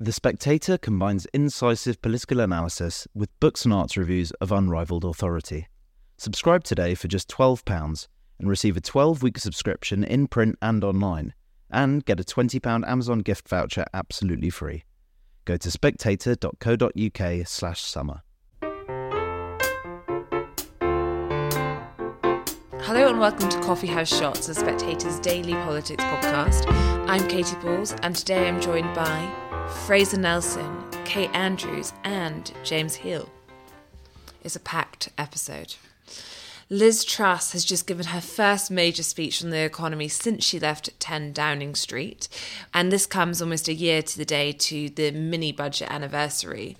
The Spectator combines incisive political analysis with books and arts reviews of unrivaled authority. Subscribe today for just £12 and receive a 12 week subscription in print and online, and get a £20 Amazon gift voucher absolutely free. Go to spectator.co.uk slash summer. Hello and welcome to Coffee House Shots, the Spectator's daily politics podcast. I'm Katy Balls, and today I'm joined by Fraser Nelson, Kate Andrews, and James Heale. It's a packed episode. Liz Truss has just given her first major speech on the economy since she left 10 Downing Street, and this comes almost a year to the day to the mini budget anniversary.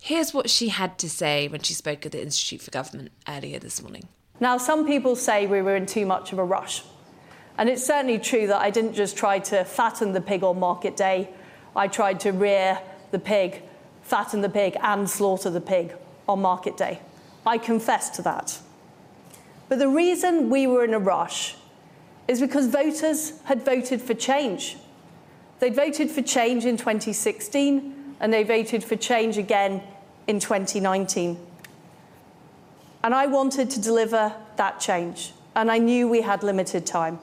Here's what she had to say when she spoke at the Institute for Government earlier this morning. Now, some people say we were in too much of a rush. And it's certainly true that I didn't just try to fatten the pig on market day, I tried to rear the pig, fatten the pig, and slaughter the pig on market day. I confess to that. But the reason we were in a rush is because voters had voted for change. They voted for change in 2016 and they voted for change again in 2019. And I wanted to deliver that change, and I knew we had limited time.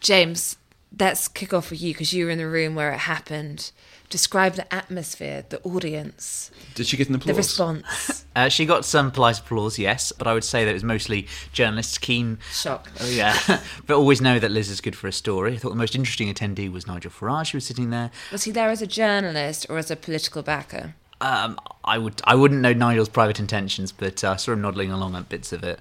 James, let's kick off with you because you were in the room where it happened. Describe the atmosphere, the audience. Did she get an applause? The response. Uh, she got some polite applause, yes, but I would say that it was mostly journalists keen. Shock. Oh, yeah. but always know that Liz is good for a story. I thought the most interesting attendee was Nigel Farage, who was sitting there. Was he there as a journalist or as a political backer? Um, I would I wouldn't know Nigel's private intentions, but uh, I saw him nodding along at bits of it.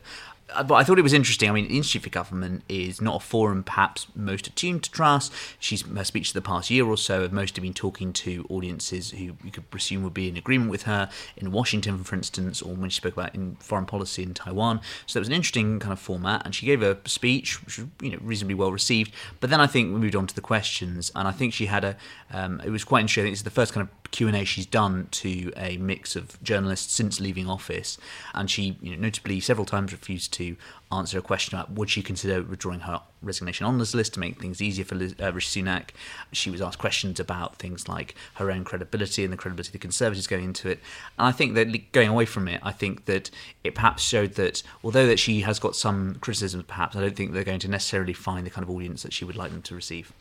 Uh, but I thought it was interesting. I mean, the Institute for Government is not a forum perhaps most attuned to Truss. She's her speech the past year or so have mostly been talking to audiences who you could presume would be in agreement with her in Washington, for instance, or when she spoke about in foreign policy in Taiwan. So that was an interesting kind of format, and she gave a speech which was you know reasonably well received. But then I think we moved on to the questions, and I think she had a. Um, it was quite interesting. It's the first kind of Q and A she's done to a mix of journalists since leaving office, and she you know, notably several times refused to answer a question about would she consider withdrawing her resignation on this list to make things easier for Liz, uh, Rishi Sunak. She was asked questions about things like her own credibility and the credibility of the Conservatives going into it. And I think that going away from it, I think that it perhaps showed that although that she has got some criticisms, perhaps I don't think they're going to necessarily find the kind of audience that she would like them to receive.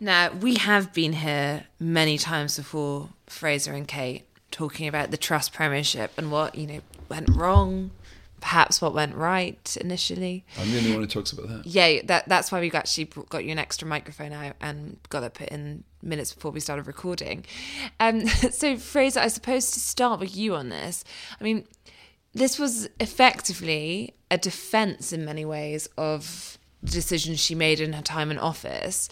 Now, we have been here many times before, Fraser and Kate, talking about the Truss premiership and what, you know, went wrong, perhaps what went right initially. I'm the only one who talks about that. Yeah, that that's why we actually got you an extra microphone out and got it put in minutes before we started recording. Um, so, Fraser, I suppose to start with you on this, I mean, this was effectively a defense in many ways of the decisions she made in her time in office.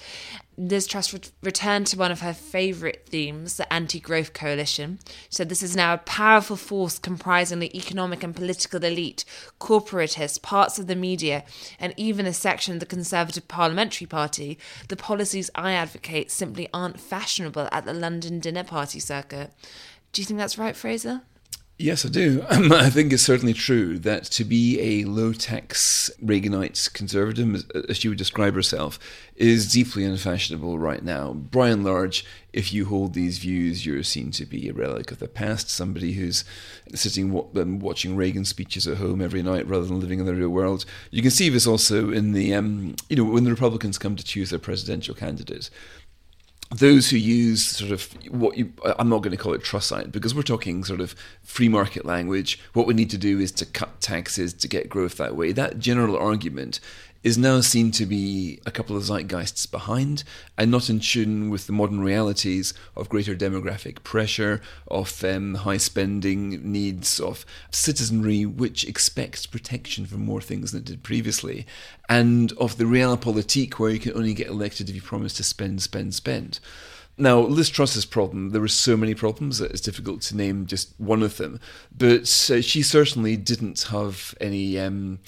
Liz Truss re- returned to one of her favourite themes, the anti growth coalition. Said this is now a powerful force comprising the economic and political elite, corporatists, parts of the media, and even a section of the Conservative Parliamentary Party. The policies I advocate simply aren't fashionable at the London dinner party circuit. Do you think that's right, Fraser? Yes, I do. Um, I think it's certainly true that to be a low tax Reaganite conservative, as she would describe herself, is deeply unfashionable right now. By and large, if you hold these views, you're seen to be a relic of the past, somebody who's sitting um, watching Reagan speeches at home every night rather than living in the real world. You can see this also in the, um, you know, when the Republicans come to choose their presidential candidate those who use sort of what you I'm not going to call it Trussite because we're talking sort of free market language. What we need to do is to cut taxes to get growth that way. That general argument is now seen to be a couple of zeitgeists behind and not in tune with the modern realities of greater demographic pressure, of um, high spending needs, of citizenry which expects protection from more things than it did previously, and of the realpolitik where you can only get elected if you promise to spend, spend, spend. Now, Liz Truss's problem, there were so many problems that it's difficult to name just one of them, but uh, she certainly didn't have any. Um,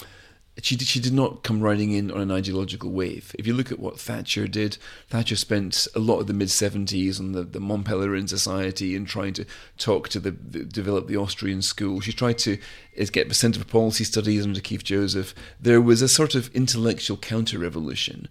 she did, she did not come riding in on an ideological wave. If you look at what Thatcher did, Thatcher spent a lot of the mid 70s on the, the Mont Pelerin Society and trying to talk to the, the develop the Austrian school. She tried to is get the Centre for Policy Studies under Keith Joseph. There was a sort of intellectual counter revolution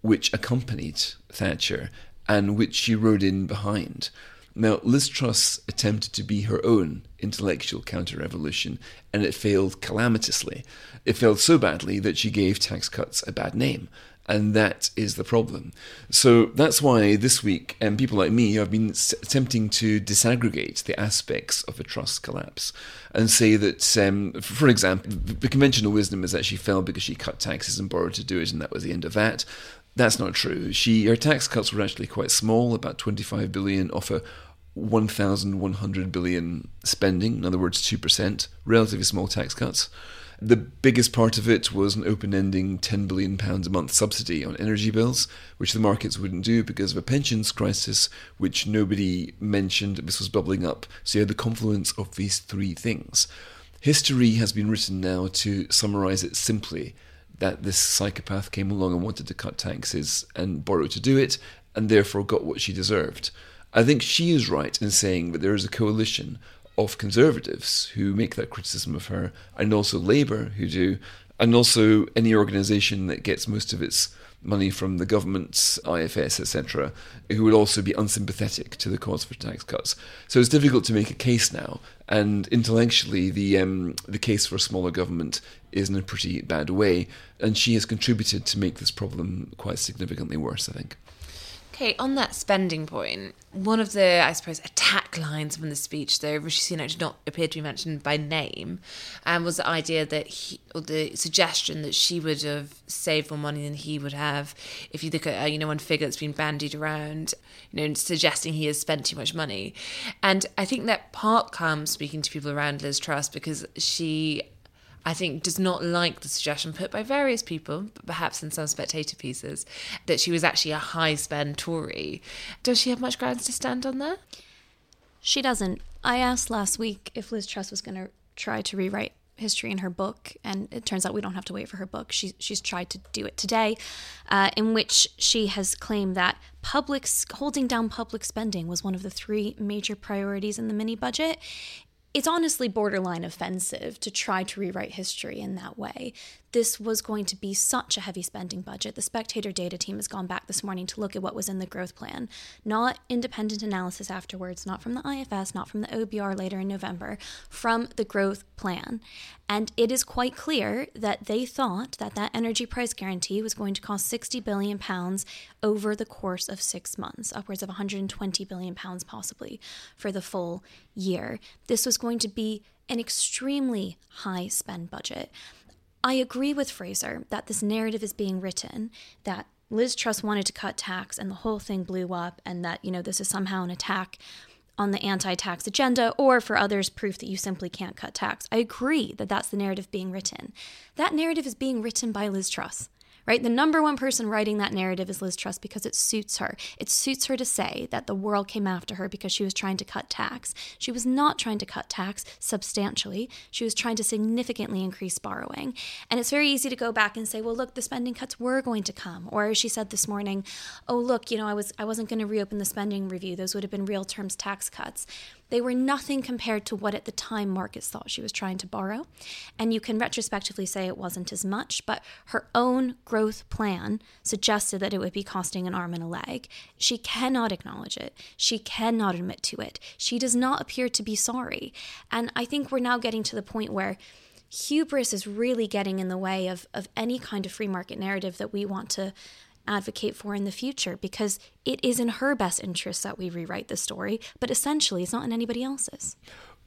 which accompanied Thatcher and which she rode in behind. Now, Liz Truss attempted to be her own intellectual counter revolution, and it failed calamitously. It failed so badly that she gave tax cuts a bad name. And that is the problem. So that's why this week, um, people like me have been s- attempting to disaggregate the aspects of a Truss collapse and say that, um, for example, the conventional wisdom is that she fell because she cut taxes and borrowed to do it, and that was the end of that. That's not true. She her tax cuts were actually quite small, about 25 billion off a 1,100 billion spending. In other words, two percent, relatively small tax cuts. The biggest part of it was an open ending £10 billion a month subsidy on energy bills, which the markets wouldn't do because of a pensions crisis, which nobody mentioned. This was bubbling up. So you had the confluence of these three things. History has been written now to summarize it simply that this psychopath came along and wanted to cut taxes and borrow to do it, and therefore got what she deserved. I think she is right in saying that there is a coalition of conservatives who make that criticism of her, and also Labour who do, and also any organisation that gets most of its money from the government's IFS, etc., who would also be unsympathetic to the cause for tax cuts. So it's difficult to make a case now, and intellectually, the um, the case for a smaller government is in a pretty bad way, and she has contributed to make this problem quite significantly worse. I think. Okay, on that spending point, one of the, I suppose, attack lines from the speech, though Rishi Sunak did not appear to be mentioned by name, um, was the idea that he, or the suggestion that she would have saved more money than he would have. If you look at, uh, you know, one figure that's been bandied around, you know, suggesting he has spent too much money. And I think that part comes speaking to people around Liz Truss because she I think, does not like the suggestion put by various people, but perhaps in some spectator pieces, that she was actually a high spend Tory. Does she have much grounds to stand on that? She doesn't. I asked last week if Liz Truss was going to try to rewrite history in her book, and it turns out we don't have to wait for her book. She, she's tried to do it today, uh, in which she has claimed that public holding down public spending was one of the three major priorities in the mini budget it's honestly borderline offensive to try to rewrite history in that way. This was going to be such a heavy spending budget. The Spectator data team has gone back this morning to look at what was in the growth plan, not independent analysis afterwards, not from the IFS, not from the OBR later in November, from the growth plan. And it is quite clear that they thought that that energy price guarantee was going to cost 60 billion pounds over the course of 6 months, upwards of 120 billion pounds possibly for the full year. This was going to be an extremely high spend budget. I agree with Fraser that this narrative is being written that Liz Truss wanted to cut tax and the whole thing blew up, and that, you know, this is somehow an attack on the anti tax agenda, or for others, proof that you simply can't cut tax. I agree that that's the narrative being written. That narrative is being written by Liz Truss right? The number one person writing that narrative is Liz Truss because it suits her. It suits her to say that the world came after her because she was trying to cut tax. She was not trying to cut tax substantially. She was trying to significantly increase borrowing. And it's very easy to go back and say, well, look, the spending cuts were going to come. Or as she said this morning, oh, look, you know, I was I wasn't going to reopen the spending review. Those would have been real terms tax cuts. They were nothing compared to what at the time markets thought she was trying to borrow. And you can retrospectively say it wasn't as much, but her own growth plan suggested that it would be costing an arm and a leg. She cannot acknowledge it. She cannot admit to it. She does not appear to be sorry. And I think we're now getting to the point where hubris is really getting in the way of, of any kind of free market narrative that we want to advocate for in the future because it is in her best interest that we rewrite the story, but essentially it's not in anybody else's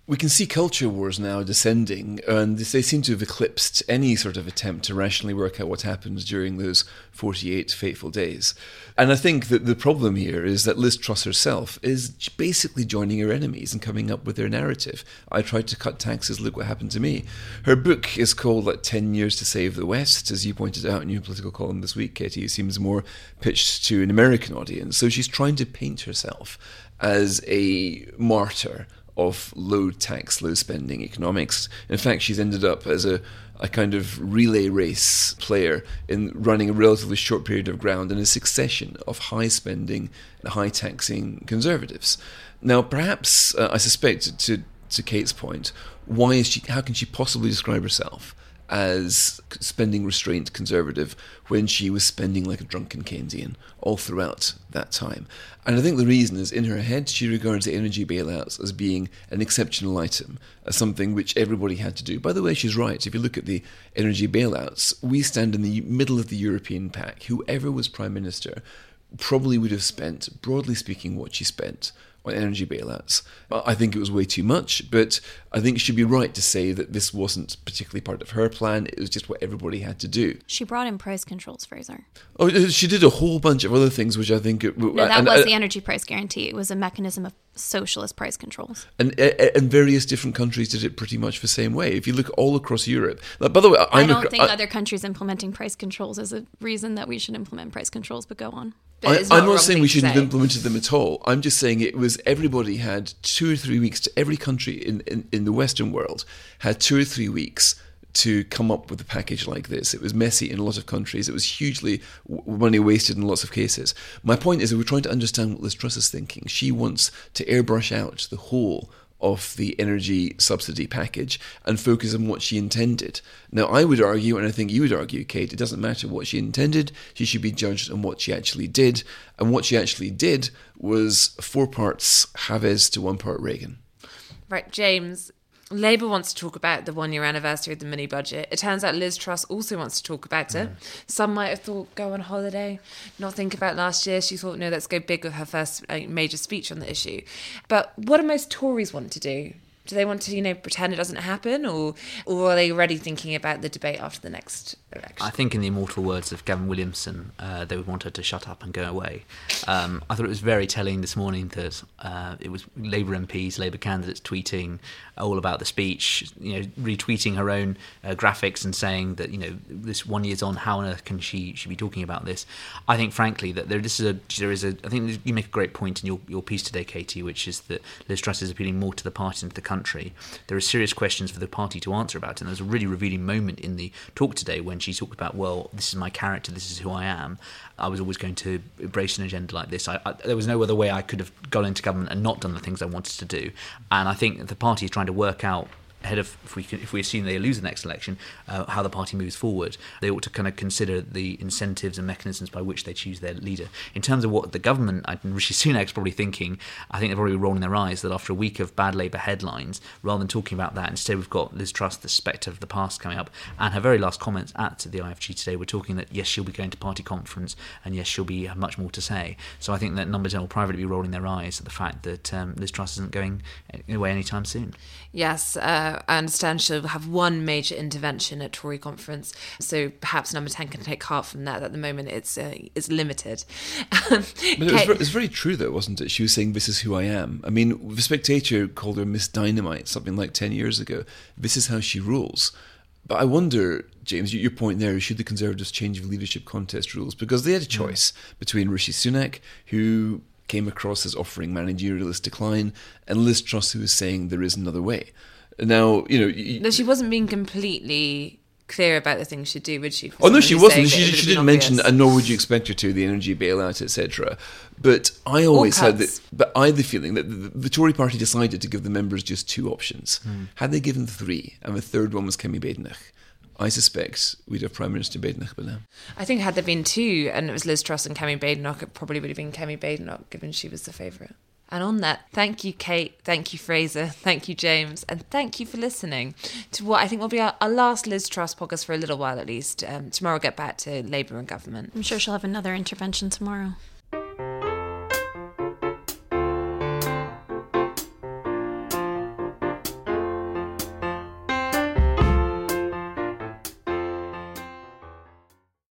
we can see culture wars now descending, and they seem to have eclipsed any sort of attempt to rationally work out what happens during those 48 fateful days. And I think that the problem here is that Liz Truss herself is basically joining her enemies and coming up with their narrative. I tried to cut taxes, look what happened to me. Her book is called like 10 Years to Save the West, as you pointed out in your political column this week, Katy. It seems more pitched to an American audience. So she's trying to paint herself as a martyr of low tax, low spending economics. In fact, she's ended up as a, a kind of relay race player in running a relatively short period of ground in a succession of high spending, high taxing conservatives. Now, perhaps, uh, I suspect, to, to Kate's point, why is she, how can she possibly describe herself as spending restraint conservative when she was spending like a drunken Keynesian all throughout that time. And I think the reason is in her head, she regards the energy bailouts as being an exceptional item, as something which everybody had to do. By the way, she's right. If you look at the energy bailouts, we stand in the middle of the European pack. Whoever was prime minister probably would have spent, broadly speaking, what she spent on energy bailouts. I think it was way too much, but I think she'd be right to say that this wasn't particularly part of her plan. It was just what everybody had to do. She brought in price controls, Fraser. Oh, uh, she did a whole bunch of other things, which I think. It, No, that and, was uh, the energy price guarantee. It was a mechanism of socialist price controls. And and various different countries did it pretty much the same way. If you look all across Europe, like, by the way, I'm I do not think I, other countries implementing price controls is a reason that we should implement price controls. But go on. I, am not saying we shouldn't have implemented them at all. I'm just saying it was everybody had two or three weeks to every country in, in, in the Western world had two or three weeks to come up with a package like this. It was messy in a lot of countries. It was hugely money wasted in lots of cases. My point is that we're trying to understand what Liz Truss is thinking. She wants to airbrush out the whole of the energy subsidy package and focus on what she intended. Now, I would argue, and I think you would argue, Kate, it doesn't matter what she intended, she should be judged on what she actually did. And what she actually did was four parts Chavez to one part Reagan. Right, James, Labour wants to talk about the one year anniversary of the mini budget. It turns out Liz Truss also wants to talk about it. Mm. Some might have thought go on holiday, not think about last year. She thought, no, let's go big with her first major speech on the issue. But what do most Tories want to do? Do they want to, you know, pretend it doesn't happen, or or are they already thinking about the debate after the next election? I think, in the immortal words of Gavin Williamson, uh, they would want her to shut up and go away. Um, I thought it was very telling this morning that uh, it was Labour MPs, Labour candidates tweeting all about the speech, you know, retweeting her own uh, graphics and saying that, you know, this one year's on, how on earth can she she be talking about this? I think, frankly, that there this is a there is a I think you make a great point in your your piece today, Katy, which is that Liz Truss is appealing more to the party than to the country. There are serious questions for the party to answer about, and there's a really revealing moment in the talk today when she talked about, well, this is my character, this is who I am. I was always going to embrace an agenda like this. I, I, there was no other way I could have gone into government and not done the things I wanted to do. And I think the party is trying to work out ahead of if we if we assume they lose the next election, uh, how the party moves forward. They ought to kind of consider the incentives and mechanisms by which they choose their leader. In terms of what the government, I Rishi Sunak's probably thinking, I think they're probably rolling their eyes that after a week of bad Labour headlines, rather than talking about that, instead we've got Liz Truss, the spectre of the past, coming up, and her very last comments at the IFG today were talking that yes, she'll be going to party conference, and yes, she'll be much more to say. So I think that Number 10 will privately be rolling their eyes at the fact that um, Liz Truss isn't going away anytime soon. Yes, uh, I understand she'll have one major intervention at Tory conference, so perhaps Number Ten can take heart from that. At the moment, it's uh, it's limited. but it was, very, it was, very, true, though, wasn't it? She was saying, "This is who I am." I mean, the Spectator called her Miss Dynamite something like ten years ago. This is how she rules. But I wonder, James, your point there should the Conservatives change the leadership contest rules because they had a hmm. choice mm. between Rishi Sunak, who came across as offering managerialist decline, and Liz Truss, who was saying there is another way. Now, you know. no, she wasn't being completely clear about the things she'd do, would she? Oh no, she wasn't. She, she didn't mention, and nor would you expect her to, the energy bailout, etc. But I always had the, but I had the feeling that the, the, Tory Party decided to give the members just two options. Hmm. Had they given three, and the third one was Kemi Badenoch, I suspect we'd have Prime Minister Badenoch by now. I think had there been two, and it was Liz Truss and Kemi Badenoch, it probably would have been Kemi Badenoch, given she was the favourite. And on that, thank you, Kate. Thank you, Fraser. Thank you, James. And thank you for listening to what I think will be our, our last Liz Truss podcast for a little while at least. Um, tomorrow, we'll get back to Labour and government. I'm sure she'll have another intervention tomorrow.